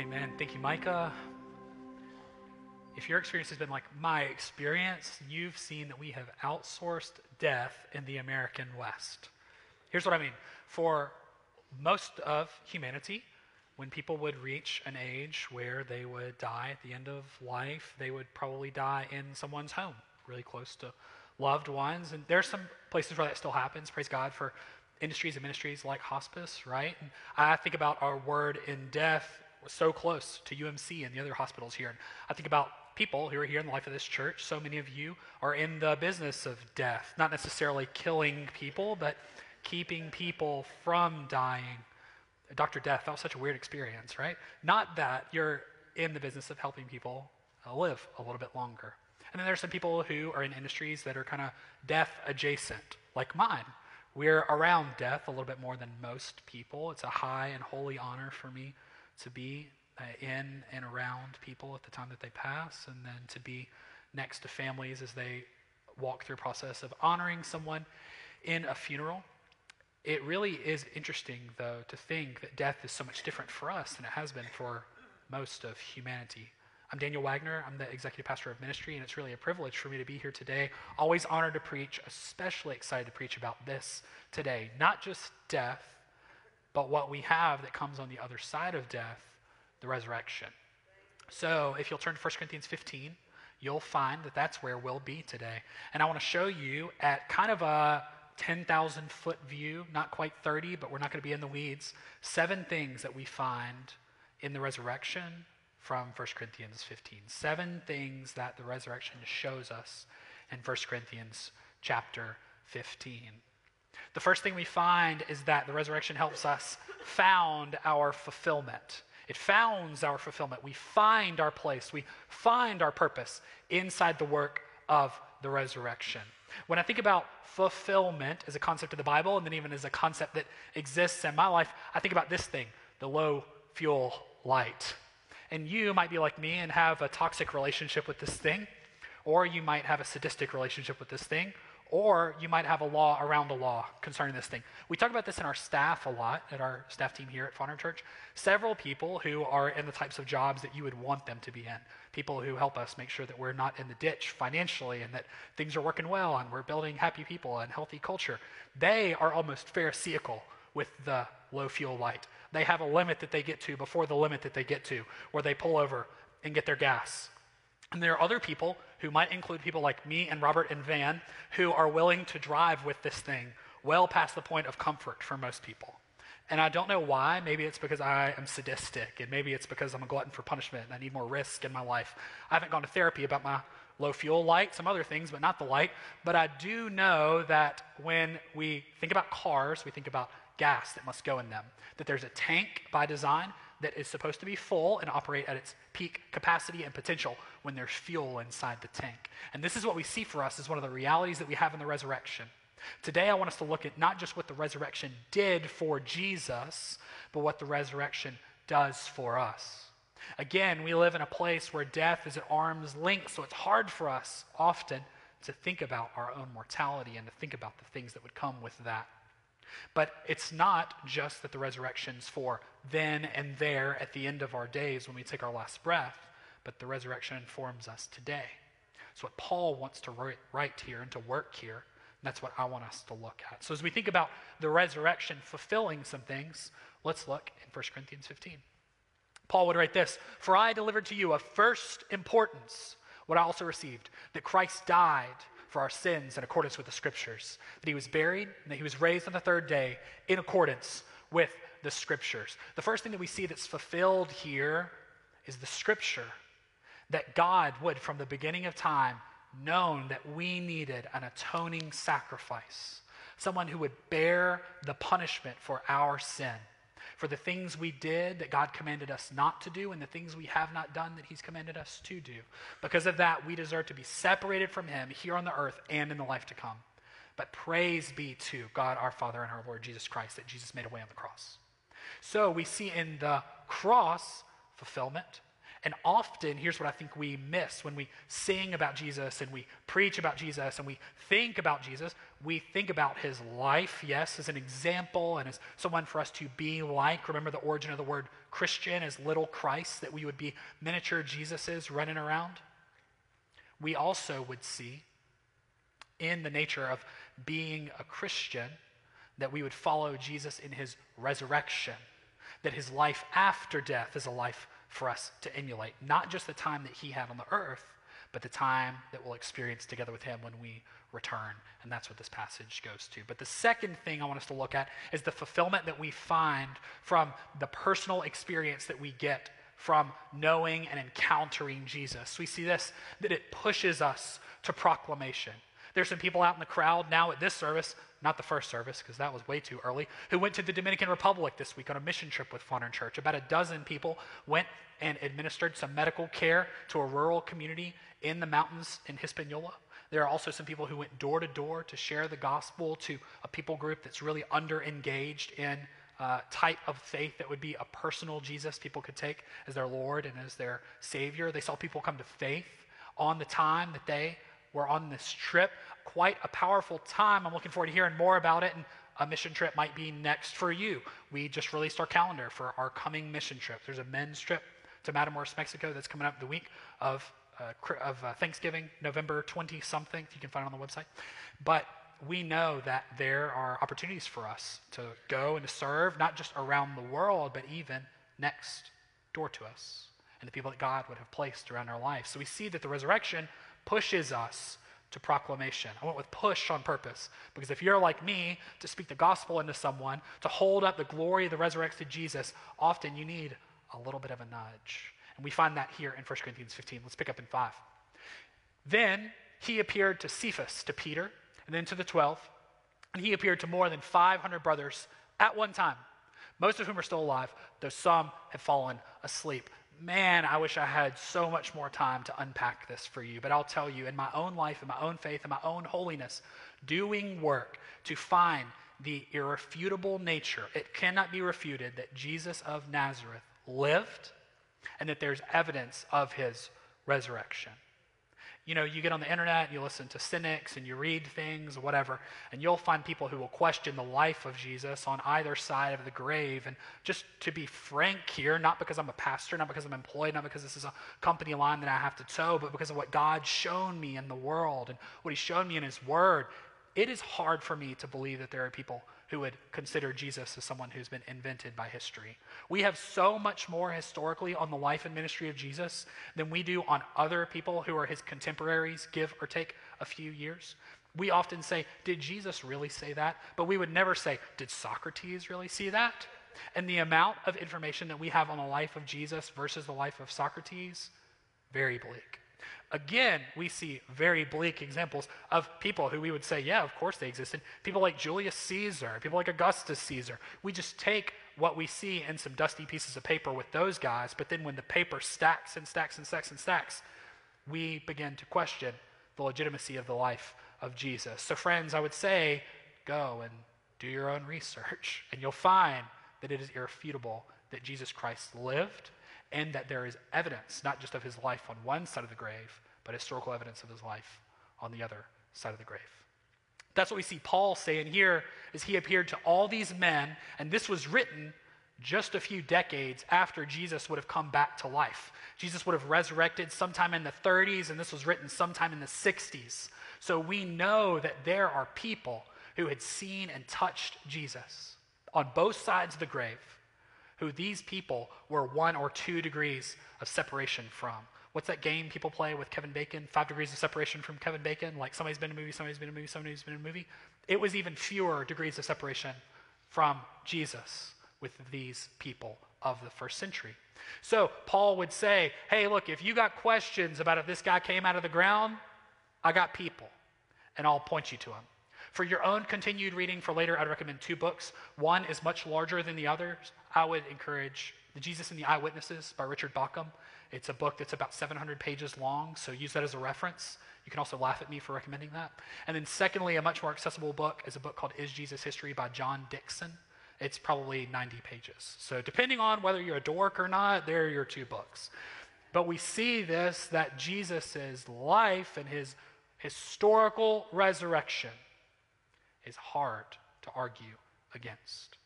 Amen. Thank you, Micah. If your experience has been like my experience, you've seen that we have outsourced death in the American West. Here's what I mean. For most of humanity, when people would reach an age where they would die at the end of life, they would probably die in someone's home, really close to loved ones. And there's some places where that still happens. Praise God for industries and ministries like hospice, right? And I think about our word in death so close to UMC and the other hospitals here. And I think about people who are here in the life of this church. So many of you are in the business of death, not necessarily killing people, but keeping people from dying. Dr. Death, that was such a weird experience, right? Not that you're in the business of helping people uh, live a little bit longer. And then there's some people who are in industries that are kind of death adjacent, like mine. We're around death a little bit more than most people. It's a high and holy honor for me to be uh, in and around people at the time that they pass, and then to be next to families as they walk through a process of honoring someone in a funeral. It really is interesting, though, to think that death is so much different for us than it has been for most of humanity. I'm Daniel Wagner. I'm the executive pastor of ministry, and it's really a privilege for me to be here today. Always honored to preach, especially excited to preach about this today. Not just death, but what we have that comes on the other side of death, the resurrection. So if you'll turn to 1 Corinthians 15, you'll find that that's where we'll be today. And I want to show you at kind of a 10,000 foot view, not quite 30, but we're not going to be in the weeds, seven things that we find in the resurrection from 1 Corinthians 15. Seven things that the resurrection shows us in 1 Corinthians chapter 15. The first thing we find is that the resurrection helps us found our fulfillment. It founds our fulfillment. We find our place. We find our purpose inside the work of the resurrection. When I think about fulfillment as a concept of the Bible, and then even as a concept that exists in my life, I think about this thing the low fuel light. And you might be like me and have a toxic relationship with this thing, or you might have a sadistic relationship with this thing, or you might have a law around a law concerning this thing. We talk about this in our staff a lot, at our staff team here at Fondren Church. Several people who are in the types of jobs that you would want them to be in. People who help us make sure that we're not in the ditch financially and that things are working well and we're building happy people and healthy culture. They are almost pharisaical with the low fuel light. They have a limit that they get to before the limit that they get to, where they pull over and get their gas. And there are other people who might include people like me and Robert and Van who are willing to drive with this thing well past the point of comfort for most people. And I don't know why. Maybe it's because I am sadistic, and maybe it's because I'm a glutton for punishment and I need more risk in my life. I haven't gone to therapy about my low fuel light, some other things, but not the light. But I do know that when we think about cars, we think about gas that must go in them, that there's a tank by design that is supposed to be full and operate at its peak capacity and potential when there's fuel inside the tank. And this is what we see for us as one of the realities that we have in the resurrection. Today, I want us to look at not just what the resurrection did for Jesus, but what the resurrection does for us. Again, we live in a place where death is at arm's length, so it's hard for us often to think about our own mortality and to think about the things that would come with that. But it's not just that the resurrection's for then and there at the end of our days when we take our last breath, but the resurrection informs us today. It's what Paul wants to write, write here and to work here. And that's what I want us to look at. So as we think about the resurrection fulfilling some things, let's look in 1 Corinthians 15. Paul would write this For I delivered to you of first importance what I also received that Christ died for our sins in accordance with the scriptures, that he was buried, and that he was raised on the third day in accordance with the scriptures. The first thing that we see that's fulfilled here is the scripture that God would, from the beginning of time, known that we needed an atoning sacrifice, someone who would bear the punishment for our sin for the things we did that God commanded us not to do and the things we have not done that He's commanded us to do. Because of that, we deserve to be separated from Him here on the earth and in the life to come. But praise be to God our Father and our Lord Jesus Christ that Jesus made a way on the cross. So we see in the cross fulfillment, And often, here's what I think we miss when we sing about Jesus and we preach about Jesus and we think about Jesus. We think about his life, yes, as an example and as someone for us to be like. Remember the origin of the word Christian as little Christ, that we would be miniature Jesuses running around. We also would see in the nature of being a Christian that we would follow Jesus in his resurrection, that his life after death is a life for us to emulate. Not just the time that he had on the earth, but the time that we'll experience together with him when we return. And that's what this passage goes to. But the second thing I want us to look at is the fulfillment that we find from the personal experience that we get from knowing and encountering Jesus. We see this that it pushes us to proclamation. There's some people out in the crowd now at this service, not the first service because that was way too early, who went to the Dominican Republic this week on a mission trip with Fondren Church. About a dozen people went and administered some medical care to a rural community in the mountains in Hispaniola. There are also some people who went door to door to share the gospel to a people group that's really under engaged in uh, type of faith that would be a personal Jesus people could take as their Lord and as their Savior. They saw people come to faith on the time that they were on this trip. Quite a powerful time. I'm looking forward to hearing more about it, and a mission trip might be next for you. We just released our calendar for our coming mission trip. There's a men's trip to Matamoros, Mexico that's coming up the week of, uh, of uh, Thanksgiving, November 20 something. You can find it on the website. But we know that there are opportunities for us to go and to serve, not just around the world, but even next door to us and the people that God would have placed around our life. So we see that the resurrection pushes us to proclamation. I went with push on purpose because if you're like me, to speak the gospel into someone, to hold up the glory of the resurrected Jesus, often you need a little bit of a nudge. And we find that here in 1 Corinthians 15. Let's pick up in 5. Then he appeared to Cephas, to Peter, and then to the 12. And he appeared to more than 500 brothers at one time, most of whom are still alive, though some have fallen asleep. Man, I wish I had so much more time to unpack this for you. But I'll tell you, in my own life, in my own faith, in my own holiness, doing work to find the irrefutable nature, it cannot be refuted that Jesus of Nazareth lived and that there's evidence of his resurrection you know, you get on the internet you listen to cynics and you read things, whatever, and you'll find people who will question the life of Jesus on either side of the grave. And just to be frank here, not because I'm a pastor, not because I'm employed, not because this is a company line that I have to toe, but because of what God's shown me in the world and what He's shown me in His Word, it is hard for me to believe that there are people who would consider Jesus as someone who's been invented by history. We have so much more historically on the life and ministry of Jesus than we do on other people who are his contemporaries, give or take a few years. We often say, Did Jesus really say that? But we would never say, Did Socrates really see that? And the amount of information that we have on the life of Jesus versus the life of Socrates, very bleak. Again, we see very bleak examples of people who we would say, yeah, of course they existed. People like Julius Caesar, people like Augustus Caesar. We just take what we see in some dusty pieces of paper with those guys, but then when the paper stacks and stacks and stacks and stacks, we begin to question the legitimacy of the life of Jesus. So, friends, I would say go and do your own research, and you'll find that it is irrefutable that Jesus Christ lived and that there is evidence, not just of his life on one side of the grave, but historical evidence of his life on the other side of the grave. That's what we see Paul saying here is he appeared to all these men, and this was written just a few decades after Jesus would have come back to life. Jesus would have resurrected sometime in the 30s, and this was written sometime in the 60s. So we know that there are people who had seen and touched Jesus on both sides of the grave who these people were one or two degrees of separation from. What's that game people play with Kevin Bacon? Five degrees of separation from Kevin Bacon? Like somebody's been in a movie, somebody's been in a movie, somebody's been in a movie. It was even fewer degrees of separation from Jesus with these people of the first century. So Paul would say, hey, look, if you got questions about if this guy came out of the ground, I got people, and I'll point you to him. For your own continued reading for later, I'd recommend two books. One is much larger than the others. I would encourage The Jesus and the Eyewitnesses by Richard Bauckham. It's a book that's about 700 pages long, so use that as a reference. You can also laugh at me for recommending that. And then, secondly, a much more accessible book is a book called Is Jesus History by John Dixon. It's probably 90 pages. So, depending on whether you're a dork or not, there are your two books. But we see this that Jesus' life and his historical resurrection is hard to argue against.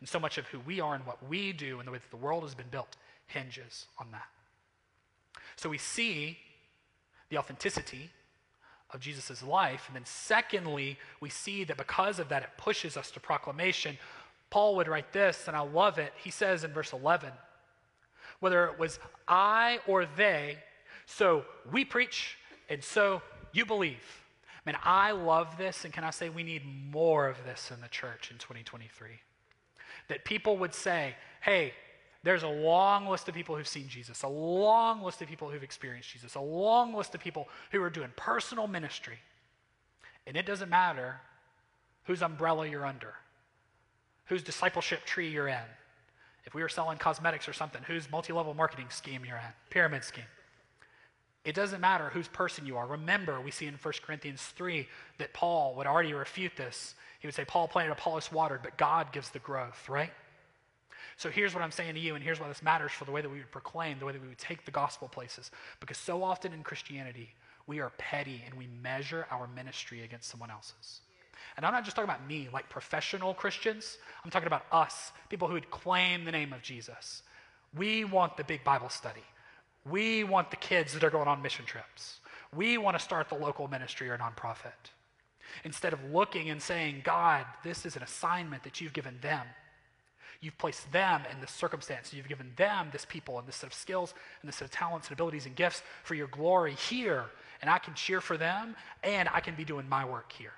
And so much of who we are and what we do and the way that the world has been built hinges on that. So we see the authenticity of Jesus' life. And then, secondly, we see that because of that, it pushes us to proclamation. Paul would write this, and I love it. He says in verse 11, whether it was I or they, so we preach, and so you believe. Man, I love this, and can I say we need more of this in the church in 2023? That people would say, hey, there's a long list of people who've seen Jesus, a long list of people who've experienced Jesus, a long list of people who are doing personal ministry. And it doesn't matter whose umbrella you're under, whose discipleship tree you're in. If we were selling cosmetics or something, whose multi level marketing scheme you're in, pyramid scheme. It doesn't matter whose person you are. Remember, we see in 1 Corinthians 3 that Paul would already refute this. He would say, Paul planted, Apollos watered, but God gives the growth, right? So here's what I'm saying to you, and here's why this matters for the way that we would proclaim, the way that we would take the gospel places. Because so often in Christianity, we are petty and we measure our ministry against someone else's. And I'm not just talking about me, like professional Christians. I'm talking about us, people who would claim the name of Jesus. We want the big Bible study. We want the kids that are going on mission trips. We want to start the local ministry or nonprofit. Instead of looking and saying, God, this is an assignment that you've given them. You've placed them in this circumstance. You've given them this people and this set of skills and this set of talents and abilities and gifts for your glory here. And I can cheer for them and I can be doing my work here.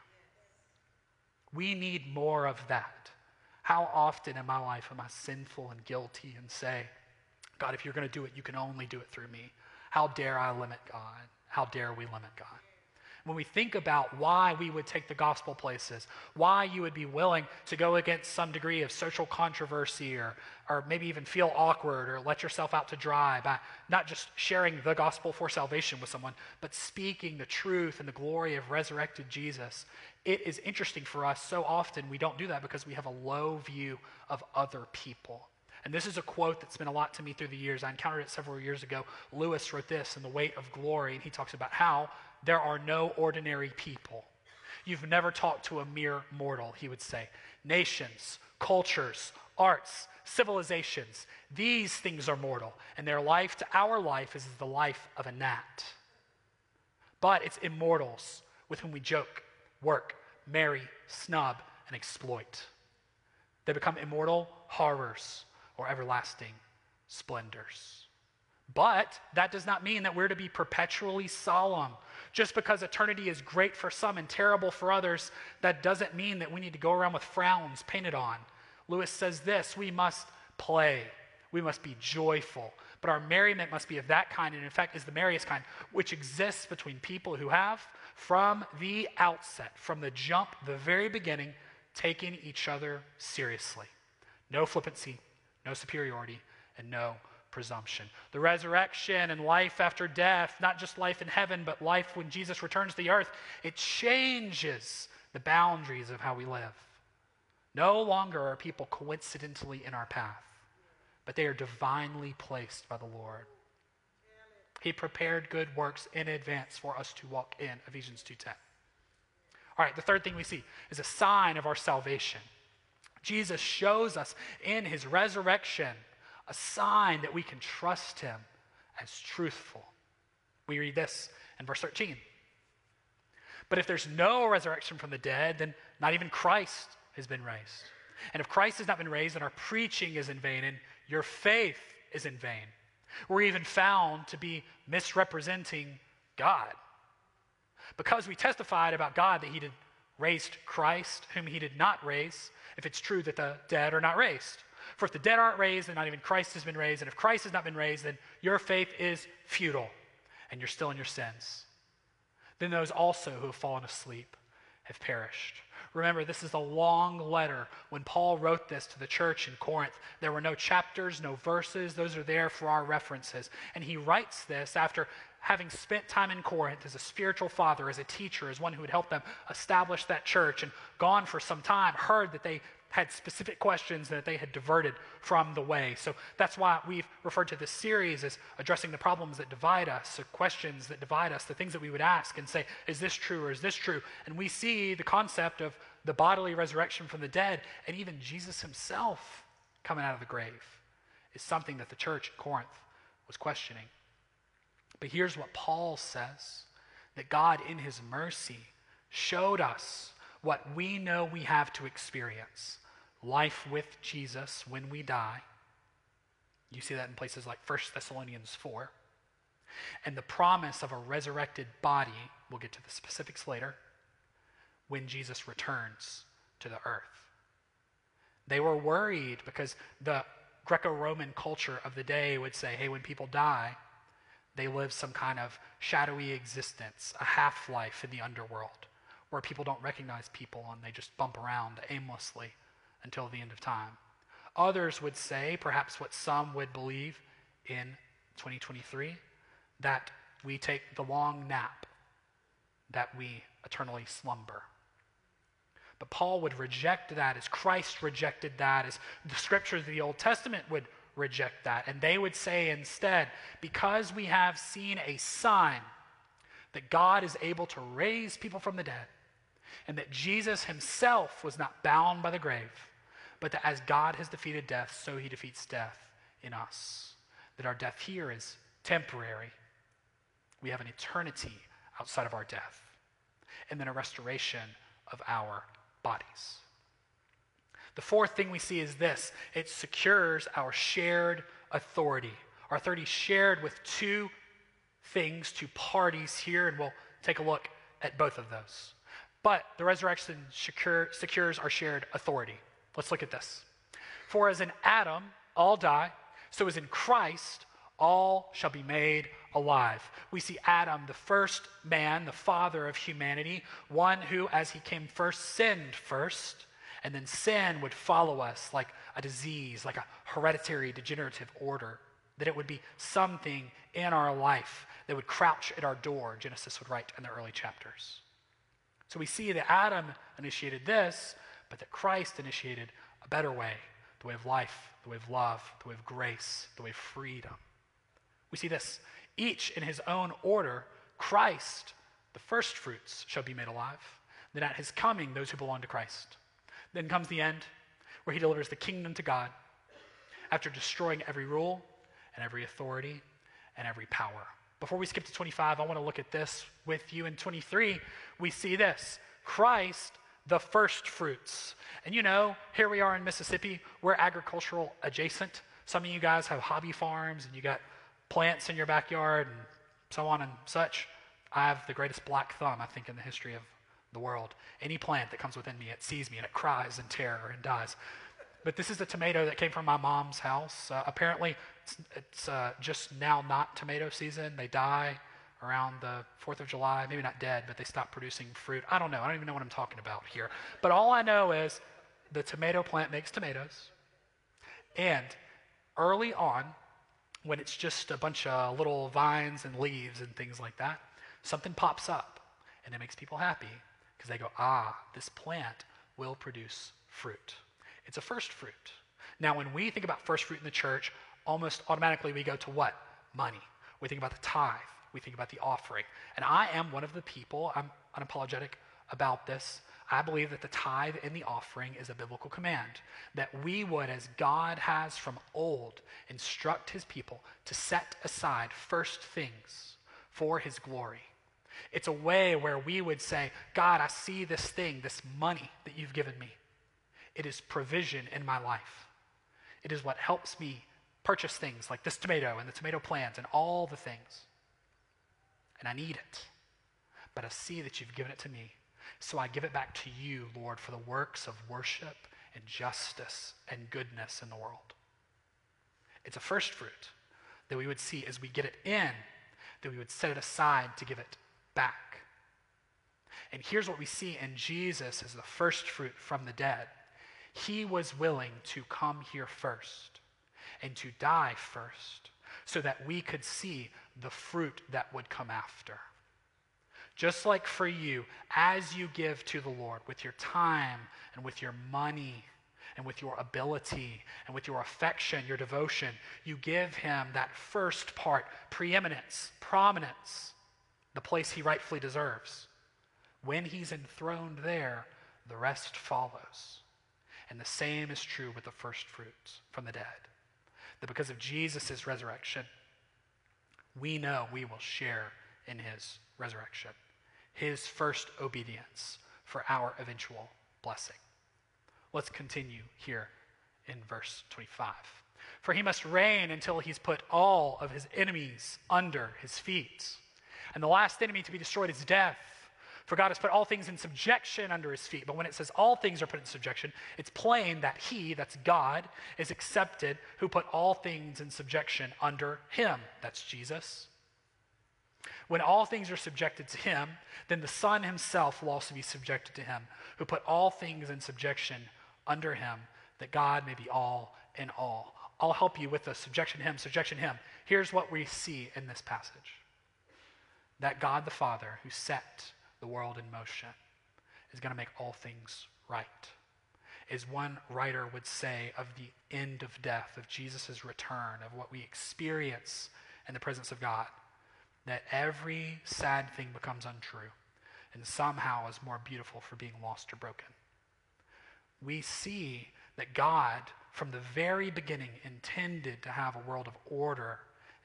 We need more of that. How often in my life am I sinful and guilty and say, God, if you're going to do it, you can only do it through me? How dare I limit God? How dare we limit God? when we think about why we would take the gospel places, why you would be willing to go against some degree of social controversy or, or maybe even feel awkward or let yourself out to dry by not just sharing the gospel for salvation with someone, but speaking the truth and the glory of resurrected Jesus, it is interesting for us. So often we don't do that because we have a low view of other people. And this is a quote that's been a lot to me through the years. I encountered it several years ago. Lewis wrote this in The Weight of Glory, and he talks about how there are no ordinary people. You've never talked to a mere mortal, he would say. Nations, cultures, arts, civilizations, these things are mortal, and their life to our life is the life of a gnat. But it's immortals with whom we joke, work, marry, snub, and exploit. They become immortal horrors or everlasting splendors. But that does not mean that we're to be perpetually solemn just because eternity is great for some and terrible for others, that doesn't mean that we need to go around with frowns painted on. Lewis says this we must play, we must be joyful. But our merriment must be of that kind, and in fact, is the merriest kind, which exists between people who have, from the outset, from the jump, the very beginning, taken each other seriously. No flippancy, no superiority, and no presumption. The resurrection and life after death, not just life in heaven, but life when Jesus returns to the earth, it changes the boundaries of how we live. No longer are people coincidentally in our path, but they are divinely placed by the Lord. He prepared good works in advance for us to walk in, Ephesians 2:10. All right, the third thing we see is a sign of our salvation. Jesus shows us in his resurrection a sign that we can trust him as truthful. We read this in verse 13. But if there's no resurrection from the dead, then not even Christ has been raised. And if Christ has not been raised, then our preaching is in vain and your faith is in vain. We're even found to be misrepresenting God. Because we testified about God that he did raised Christ, whom he did not raise, if it's true that the dead are not raised. For if the dead aren't raised, then not even Christ has been raised. And if Christ has not been raised, then your faith is futile and you're still in your sins. Then those also who have fallen asleep have perished. Remember, this is a long letter. When Paul wrote this to the church in Corinth, there were no chapters, no verses. Those are there for our references. And he writes this after having spent time in Corinth as a spiritual father, as a teacher, as one who had helped them establish that church, and gone for some time, heard that they had specific questions that they had diverted from the way. So that's why we've referred to this series as addressing the problems that divide us, the questions that divide us, the things that we would ask and say, is this true or is this true? And we see the concept of the bodily resurrection from the dead and even Jesus himself coming out of the grave is something that the church at Corinth was questioning. But here's what Paul says that God, in his mercy, showed us what we know we have to experience life with Jesus when we die. You see that in places like 1 Thessalonians 4. And the promise of a resurrected body, we'll get to the specifics later, when Jesus returns to the earth. They were worried because the Greco Roman culture of the day would say, hey, when people die, they live some kind of shadowy existence, a half life in the underworld, where people don't recognize people and they just bump around aimlessly until the end of time. Others would say, perhaps what some would believe in 2023, that we take the long nap, that we eternally slumber. But Paul would reject that as Christ rejected that, as the scriptures of the Old Testament would reject that. And they would say instead, because we have seen a sign that God is able to raise people from the dead, and that Jesus himself was not bound by the grave, but that as God has defeated death, so he defeats death in us. That our death here is temporary. We have an eternity outside of our death, and then a restoration of our bodies. The fourth thing we see is this it secures our shared authority. Our authority shared with two things, two parties here, and we'll take a look at both of those. But the resurrection secure, secures our shared authority. Let's look at this. For as in Adam all die, so as in Christ all shall be made alive. We see Adam, the first man, the father of humanity, one who, as he came first, sinned first and then sin would follow us like a disease, like a hereditary degenerative order. That it would be something in our life that would crouch at our door, Genesis would write in the early chapters. So we see that Adam initiated this, but that Christ initiated a better way the way of life, the way of love, the way of grace, the way of freedom. We see this each in his own order. Christ, the first fruits, shall be made alive. Then at his coming, those who belong to Christ. Then comes the end, where he delivers the kingdom to God after destroying every rule and every authority and every power. Before we skip to 25, I want to look at this with you. In 23, we see this Christ, the first fruits. And you know, here we are in Mississippi, we're agricultural adjacent. Some of you guys have hobby farms and you got plants in your backyard and so on and such. I have the greatest black thumb, I think, in the history of the world. Any plant that comes within me, it sees me and it cries in terror and dies. But this is a tomato that came from my mom's house. Uh, apparently, it's, it's uh, just now not tomato season. They die around the 4th of July. Maybe not dead, but they stop producing fruit. I don't know. I don't even know what I'm talking about here. But all I know is the tomato plant makes tomatoes. And early on, when it's just a bunch of little vines and leaves and things like that, something pops up and it makes people happy because they go, ah, this plant will produce fruit. It's a first fruit. Now, when we think about first fruit in the church, almost automatically we go to what? Money. We think about the tithe. We think about the offering. And I am one of the people, I'm unapologetic about this. I believe that the tithe and the offering is a biblical command. That we would, as God has from old, instruct his people to set aside first things for his glory. It's a way where we would say, God, I see this thing, this money that you've given me. It is provision in my life. It is what helps me purchase things like this tomato and the tomato plant and all the things. And I need it. But I see that you've given it to me. So I give it back to you, Lord, for the works of worship and justice and goodness in the world. It's a first fruit that we would see as we get it in, that we would set it aside to give it back. And here's what we see in Jesus as the first fruit from the dead. He was willing to come here first and to die first so that we could see the fruit that would come after. Just like for you, as you give to the Lord with your time and with your money and with your ability and with your affection, your devotion, you give him that first part, preeminence, prominence, the place he rightfully deserves. When he's enthroned there, the rest follows. And the same is true with the first fruits from the dead. That because of Jesus' resurrection, we know we will share in his resurrection, his first obedience for our eventual blessing. Let's continue here in verse 25. For he must reign until he's put all of his enemies under his feet. And the last enemy to be destroyed is death. For God has put all things in subjection under his feet. But when it says all things are put in subjection, it's plain that he, that's God, is accepted who put all things in subjection under him. That's Jesus. When all things are subjected to him, then the Son himself will also be subjected to him, who put all things in subjection under him, that God may be all in all. I'll help you with the subjection him, subjection him. Here's what we see in this passage that God the Father, who set the world in motion, is going to make all things right. As one writer would say of the end of death, of Jesus' return, of what we experience in the presence of God that every sad thing becomes untrue and somehow is more beautiful for being lost or broken. We see that God, from the very beginning, intended to have a world of order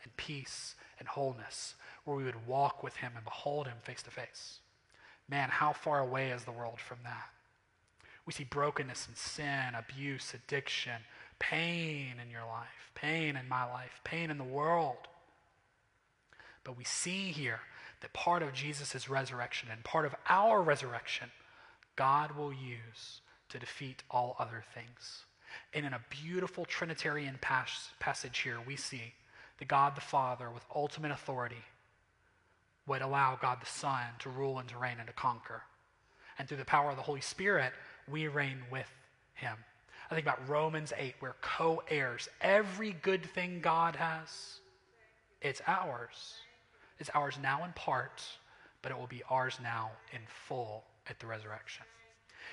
and peace and wholeness where we would walk with Him and behold Him face to face. Man, how far away is the world from that? We see brokenness and sin, abuse, addiction, pain in your life, pain in my life, pain in the world. But we see here that part of Jesus' resurrection and part of our resurrection, God will use to defeat all other things. And in a beautiful Trinitarian pas- passage here, we see that God the Father, with ultimate authority, would allow God the Son to rule and to reign and to conquer. And through the power of the Holy Spirit, we reign with him. I think about Romans 8, we're co heirs. Every good thing God has, it's ours. It's ours now in part, but it will be ours now in full at the resurrection.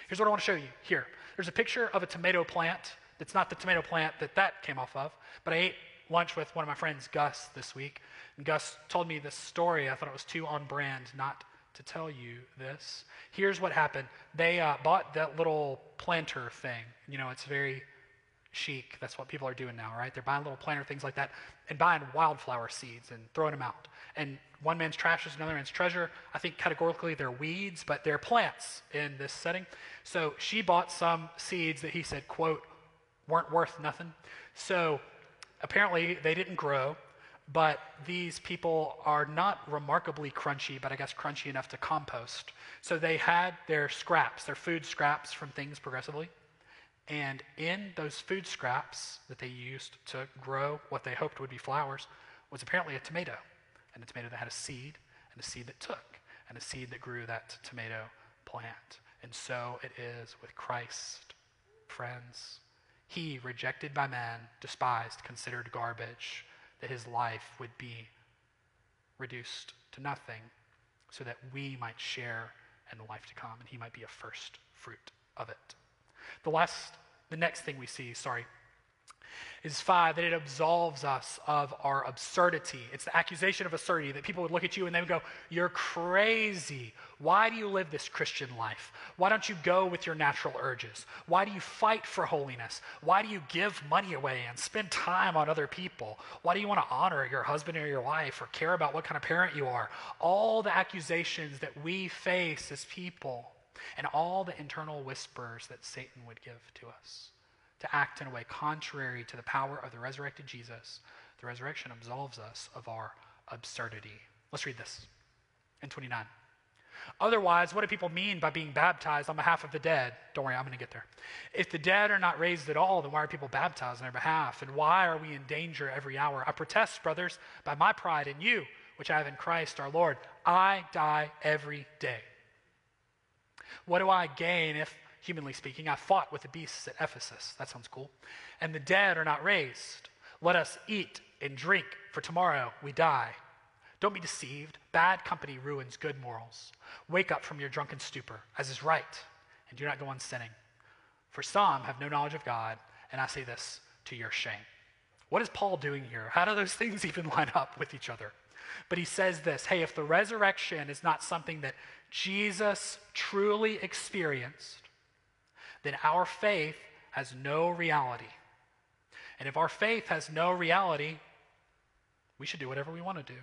Here's what I want to show you here. There's a picture of a tomato plant. It's not the tomato plant that that came off of, but I ate lunch with one of my friends, Gus, this week. And Gus told me this story. I thought it was too on brand not to tell you this. Here's what happened they uh, bought that little planter thing. You know, it's very chic. That's what people are doing now, right? They're buying little planter things like that and buying wildflower seeds and throwing them out. And one man's trash is another man's treasure. I think categorically they're weeds, but they're plants in this setting. So she bought some seeds that he said, quote, weren't worth nothing. So apparently they didn't grow, but these people are not remarkably crunchy, but I guess crunchy enough to compost. So they had their scraps, their food scraps from things progressively. And in those food scraps that they used to grow what they hoped would be flowers was apparently a tomato. And a tomato that had a seed, and a seed that took, and a seed that grew that tomato plant. And so it is with Christ, friends. He, rejected by man, despised, considered garbage, that his life would be reduced to nothing so that we might share in the life to come and he might be a first fruit of it. The last, the next thing we see, sorry, is five, that it absolves us of our absurdity. It's the accusation of absurdity that people would look at you and they would go, You're crazy. Why do you live this Christian life? Why don't you go with your natural urges? Why do you fight for holiness? Why do you give money away and spend time on other people? Why do you want to honor your husband or your wife or care about what kind of parent you are? All the accusations that we face as people and all the internal whispers that Satan would give to us to act in a way contrary to the power of the resurrected Jesus, the resurrection absolves us of our absurdity. Let's read this in 29. Otherwise, what do people mean by being baptized on behalf of the dead? Don't worry, I'm going to get there. If the dead are not raised at all, then why are people baptized on their behalf? And why are we in danger every hour? I protest, brothers, by my pride in you, which I have in Christ our Lord. I die every day. What do I gain if, humanly speaking, I fought with the beasts at Ephesus? That sounds cool. And the dead are not raised. Let us eat and drink, for tomorrow we die. Don't be deceived. Bad company ruins good morals. Wake up from your drunken stupor, as is right, and do not go on sinning. For some have no knowledge of God, and I say this to your shame. What is Paul doing here? How do those things even line up with each other? But he says this hey, if the resurrection is not something that Jesus truly experienced, then our faith has no reality. And if our faith has no reality, we should do whatever we want to do.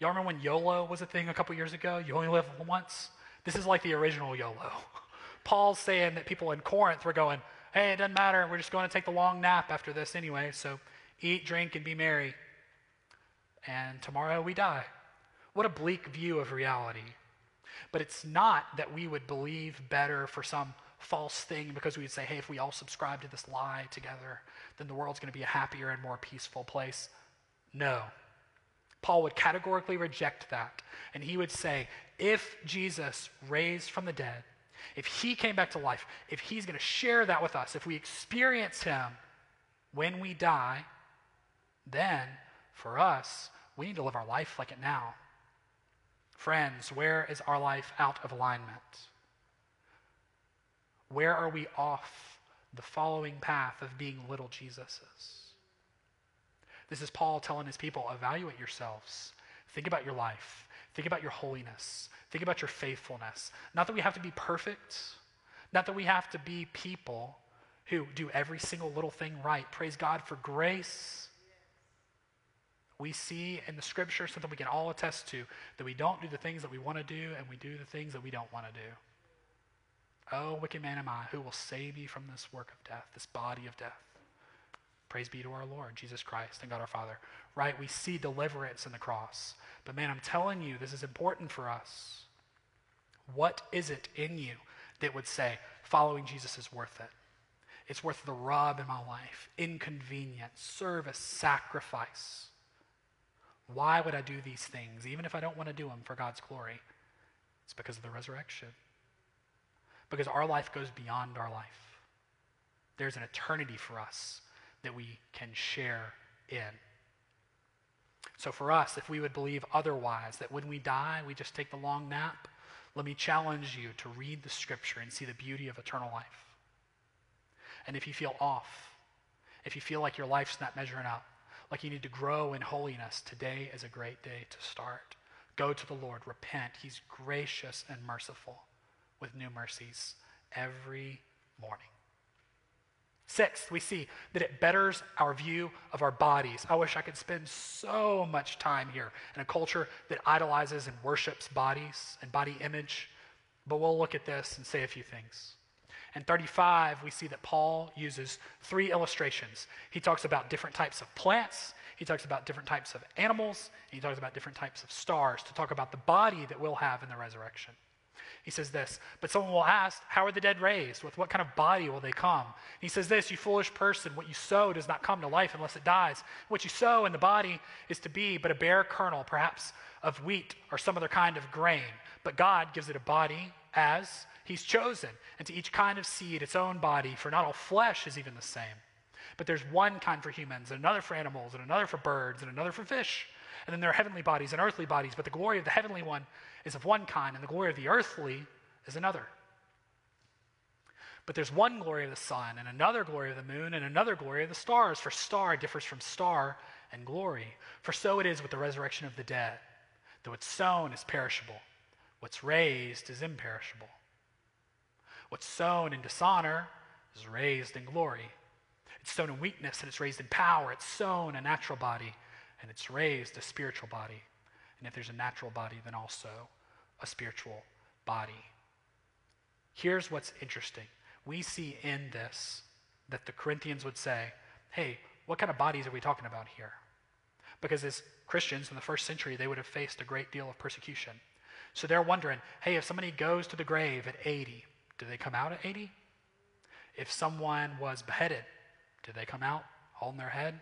Y'all remember when YOLO was a thing a couple years ago? You only live once? This is like the original YOLO. Paul's saying that people in Corinth were going, hey, it doesn't matter. We're just going to take the long nap after this anyway. So eat, drink, and be merry. And tomorrow we die. What a bleak view of reality. But it's not that we would believe better for some false thing because we would say, hey, if we all subscribe to this lie together, then the world's going to be a happier and more peaceful place. No. Paul would categorically reject that. And he would say, if Jesus raised from the dead, if he came back to life, if he's going to share that with us, if we experience him when we die, then for us, we need to live our life like it now. Friends, where is our life out of alignment? Where are we off the following path of being little Jesuses? This is Paul telling his people evaluate yourselves. Think about your life. Think about your holiness. Think about your faithfulness. Not that we have to be perfect, not that we have to be people who do every single little thing right. Praise God for grace. We see in the scripture something we can all attest to that we don't do the things that we want to do and we do the things that we don't want to do. Oh, wicked man am I, who will save you from this work of death, this body of death? Praise be to our Lord, Jesus Christ and God our Father. Right? We see deliverance in the cross. But man, I'm telling you, this is important for us. What is it in you that would say, following Jesus is worth it? It's worth the rub in my life, inconvenience, service, sacrifice. Why would I do these things, even if I don't want to do them for God's glory? It's because of the resurrection. Because our life goes beyond our life. There's an eternity for us that we can share in. So, for us, if we would believe otherwise, that when we die, we just take the long nap, let me challenge you to read the scripture and see the beauty of eternal life. And if you feel off, if you feel like your life's not measuring up, like you need to grow in holiness, today is a great day to start. Go to the Lord, repent. He's gracious and merciful with new mercies every morning. Sixth, we see that it betters our view of our bodies. I wish I could spend so much time here in a culture that idolizes and worships bodies and body image, but we'll look at this and say a few things. In 35, we see that Paul uses three illustrations. He talks about different types of plants, he talks about different types of animals, and he talks about different types of stars to talk about the body that we'll have in the resurrection. He says this, but someone will ask, How are the dead raised? With what kind of body will they come? he says this, You foolish person, what you sow does not come to life unless it dies. What you sow in the body is to be but a bare kernel, perhaps of wheat or some other kind of grain. But God gives it a body as He's chosen, and to each kind of seed its own body, for not all flesh is even the same. But there's one kind for humans, and another for animals, and another for birds, and another for fish. And then there are heavenly bodies and earthly bodies, but the glory of the heavenly one is of one kind, and the glory of the earthly is another. But there's one glory of the sun, and another glory of the moon, and another glory of the stars, for star differs from star and glory. For so it is with the resurrection of the dead. Though what's sown is perishable, what's raised is imperishable. What's sown in dishonor is raised in glory. It's sown in weakness and it's raised in power. It's sown a natural body and it's raised a spiritual body. And if there's a natural body, then also a spiritual body. Here's what's interesting. We see in this that the Corinthians would say, hey, what kind of bodies are we talking about here? Because as Christians in the first century, they would have faced a great deal of persecution. So they're wondering, hey, if somebody goes to the grave at 80, do they come out at 80? If someone was beheaded, did they come out holding their head?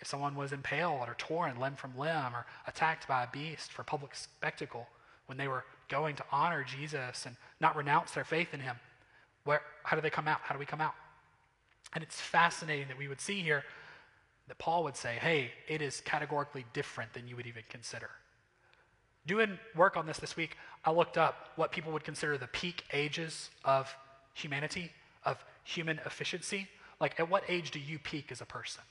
If someone was impaled or torn limb from limb or attacked by a beast for public spectacle when they were going to honor Jesus and not renounce their faith in him, where, how do they come out? How do we come out? And it's fascinating that we would see here that Paul would say, hey, it is categorically different than you would even consider. Doing work on this this week, I looked up what people would consider the peak ages of humanity of human efficiency. Like, at what age do you peak as a person?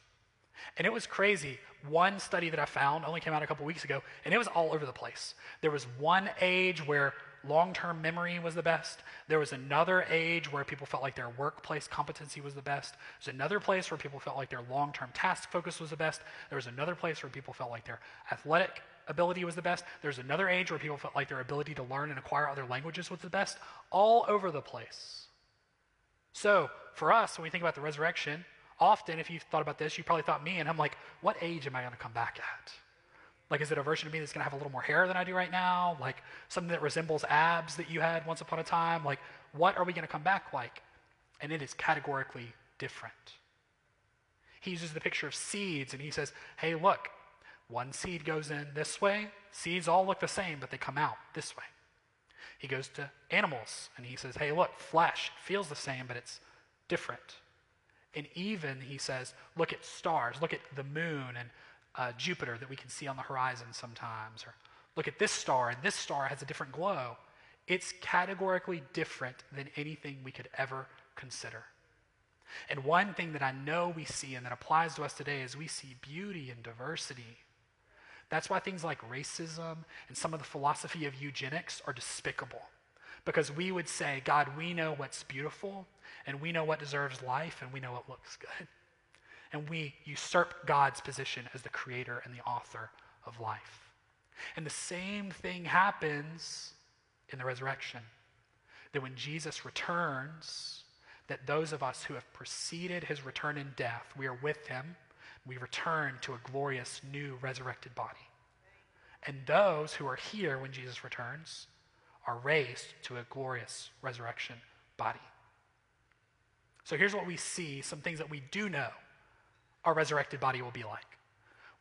And it was crazy. One study that I found only came out a couple weeks ago, and it was all over the place. There was one age where long term memory was the best. There was another age where people felt like their workplace competency was the best. There's another place where people felt like their long term task focus was the best. There was another place where people felt like their athletic ability was the best. There's another age where people felt like their ability to learn and acquire other languages was the best. All over the place. So, for us, when we think about the resurrection, often, if you've thought about this, you probably thought me, and I'm like, what age am I going to come back at? Like, is it a version of me that's going to have a little more hair than I do right now? Like, something that resembles abs that you had once upon a time? Like, what are we going to come back like? And it is categorically different. He uses the picture of seeds and he says, hey, look, one seed goes in this way. Seeds all look the same, but they come out this way. He goes to animals and he says, hey, look, flesh feels the same, but it's different. And even, he says, look at stars, look at the moon and uh, Jupiter that we can see on the horizon sometimes, or look at this star, and this star has a different glow. It's categorically different than anything we could ever consider. And one thing that I know we see and that applies to us today is we see beauty and diversity. That's why things like racism and some of the philosophy of eugenics are despicable. Because we would say, God, we know what's beautiful, and we know what deserves life, and we know what looks good and we usurp God's position as the creator and the author of life. And the same thing happens in the resurrection. That when Jesus returns, that those of us who have preceded his return in death, we are with him, we return to a glorious new resurrected body. And those who are here when Jesus returns are raised to a glorious resurrection body. So here's what we see some things that we do know our resurrected body will be like.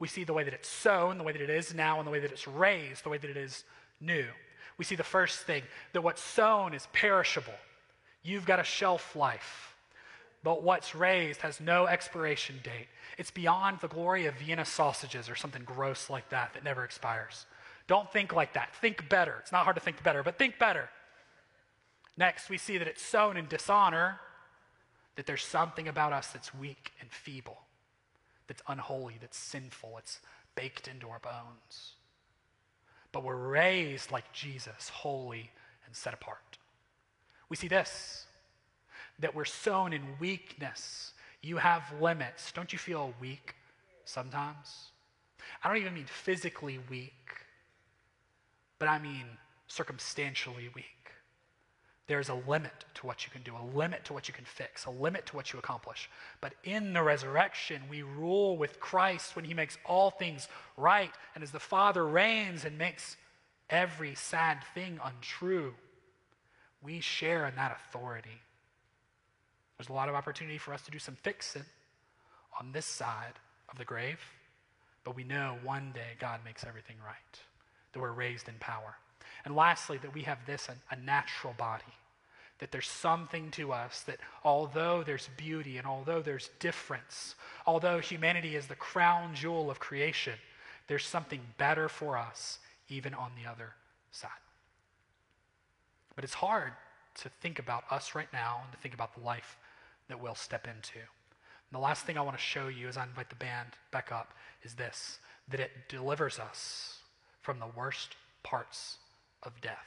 We see the way that it's sown, the way that it is now, and the way that it's raised, the way that it is new. We see the first thing that what's sown is perishable. You've got a shelf life. But what's raised has no expiration date. It's beyond the glory of Vienna sausages or something gross like that that never expires. Don't think like that. Think better. It's not hard to think better, but think better. Next, we see that it's sown in dishonor, that there's something about us that's weak and feeble that's unholy, that's sinful, it's baked into our bones. But we're raised like Jesus, holy and set apart. We see this that we're sown in weakness. You have limits. Don't you feel weak sometimes? I don't even mean physically weak, but I mean circumstantially weak. There's a limit to what you can do, a limit to what you can fix, a limit to what you accomplish. But in the resurrection, we rule with Christ when he makes all things right. And as the Father reigns and makes every sad thing untrue, we share in that authority. There's a lot of opportunity for us to do some fixing on this side of the grave, but we know one day God makes everything right, that we're raised in power. And lastly, that we have this a, natural body. That there's something to us that although there's beauty and although there's difference, although humanity is the crown jewel of creation, there's something better for us even on the other side. But it's hard to think about us right now and to think about the life that we'll step into. And the last thing I want to show you as I invite the band back up is this that it delivers us from the worst parts of death.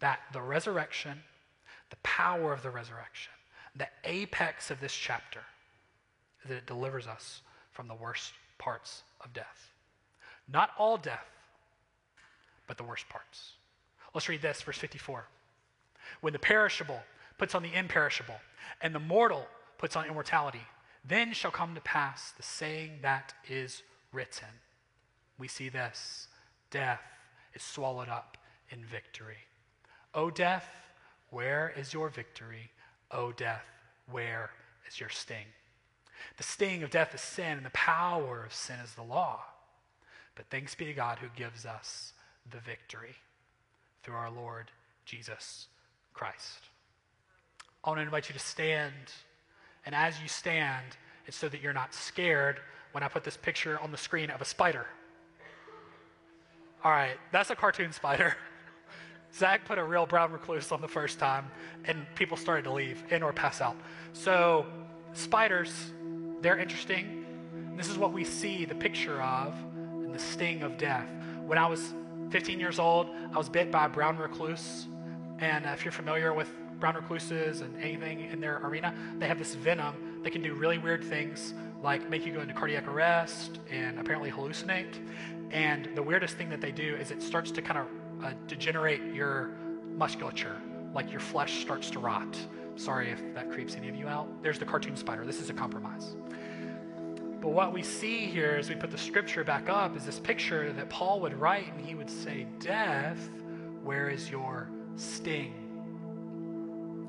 That the resurrection, the power of the resurrection, the apex of this chapter, is that it delivers us from the worst parts of death. Not all death, but the worst parts. Let's read this, verse 54. When the perishable puts on the imperishable, and the mortal puts on immortality, then shall come to pass the saying that is written. We see this death is swallowed up in victory. O death, where is your victory? O death, where is your sting? The sting of death is sin, and the power of sin is the law. But thanks be to God who gives us the victory through our Lord Jesus Christ. I want to invite you to stand. And as you stand, it's so that you're not scared when I put this picture on the screen of a spider. All right, that's a cartoon spider. Zach put a real brown recluse on the first time, and people started to leave and or pass out. So spiders, they're interesting. This is what we see the picture of and the sting of death. When I was 15 years old, I was bit by a brown recluse. And if you're familiar with brown recluses and anything in their arena, they have this venom that can do really weird things like make you go into cardiac arrest and apparently hallucinate. And the weirdest thing that they do is it starts to kind of uh, degenerate your musculature, like your flesh starts to rot. Sorry if that creeps any of you out. There's the cartoon spider. This is a compromise. But what we see here as we put the scripture back up is this picture that Paul would write, and he would say, Death, where is your sting?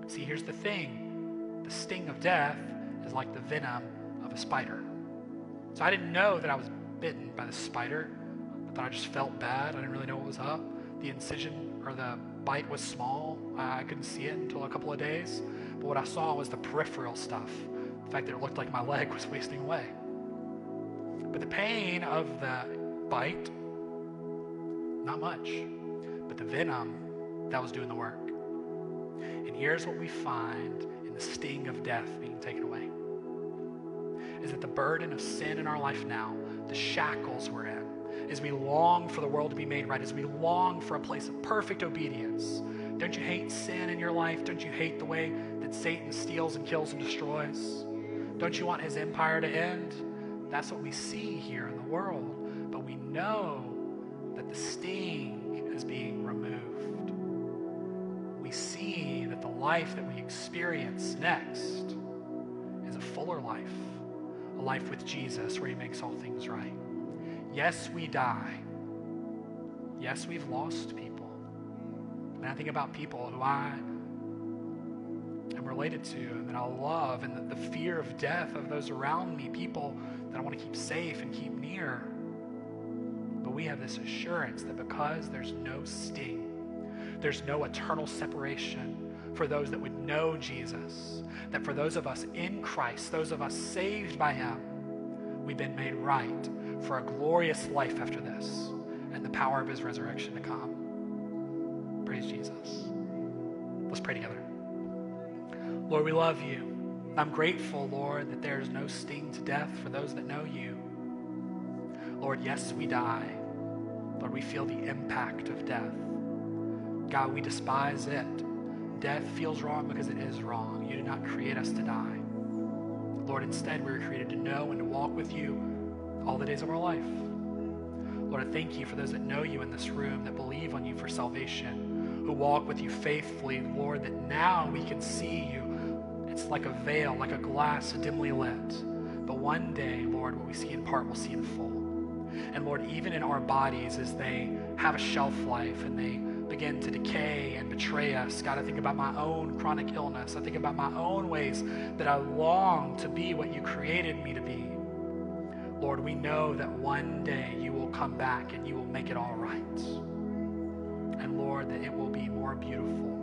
See, here's the thing the sting of death is like the venom of a spider. So I didn't know that I was bitten by the spider. I thought I just felt bad. I didn't really know what was up. The incision or the bite was small. I couldn't see it until a couple of days. But what I saw was the peripheral stuff. The fact that it looked like my leg was wasting away. But the pain of the bite, not much. But the venom, that was doing the work. And here's what we find in the sting of death being taken is that the burden of sin in our life now, the shackles we're in, as we long for the world to be made right, as we long for a place of perfect obedience. Don't you hate sin in your life? Don't you hate the way that Satan steals and kills and destroys? Don't you want his empire to end? That's what we see here in the world. But we know that the sting is being removed. We see that the life that we experience next is a fuller life, a life with Jesus where he makes all things right. Yes, we die. Yes, we've lost people. And I think about people who I am related to and that I love, and the, the fear of death of those around me, people that I want to keep safe and keep near. But we have this assurance that because there's no sting, there's no eternal separation for those that would know Jesus, that for those of us in Christ, those of us saved by Him, we've been made right for a glorious life after this and the power of His resurrection to come. Praise Jesus. Let's pray together. Lord, we love you. I'm grateful, Lord, that there is no sting to death for those that know you. Lord, yes, we die. Lord, we feel the impact of death. God, we despise it. Death feels wrong because it is wrong. You did not create us to die. Lord, instead, we were created to know and to walk with you all the days of our life. Lord, I thank you for those that know you in this room, that believe on you for salvation, who walk with you faithfully, Lord, that now we can see you it's like a veil, like a glass dimly lit. But one day, Lord, what we see in part, we'll see in full. And Lord, even in our bodies, as they have a shelf life and they begin to decay and betray us, God, I think about my own chronic illness. I think about my own ways that I long to be what you created me to be. Lord, we know that one day you will come back and you will make it all right. And Lord, that it will be more beautiful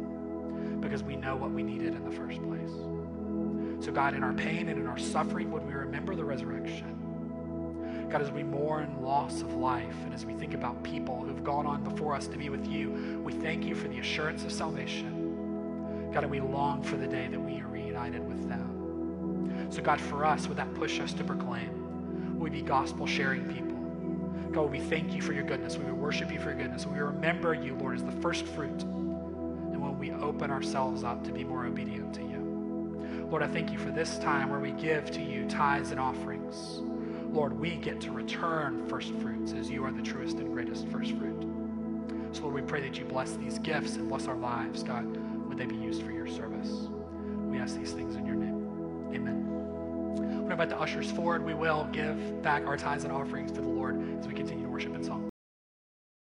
because we know what we needed in the first place. So, God, in our pain and in our suffering, would we remember the resurrection? God, as we mourn loss of life and as we think about people who've gone on before us to be with you, we thank you for the assurance of salvation. God, and we long for the day that we are reunited with them. So, God, for us, would that push us to proclaim? Would we be gospel sharing people? God, we thank you for your goodness. We worship you for your goodness. We remember you, Lord, as the first fruit. And when we open ourselves up to be more obedient to you. Lord, I thank you for this time where we give to you tithes and offerings. Lord, we get to return first fruits as you are the truest and greatest first fruit. So, Lord, we pray that you bless these gifts and bless our lives, God. Would they be used for your service? We ask these things in your name. Amen. When I invite the ushers forward, we will give back our tithes and offerings to the Lord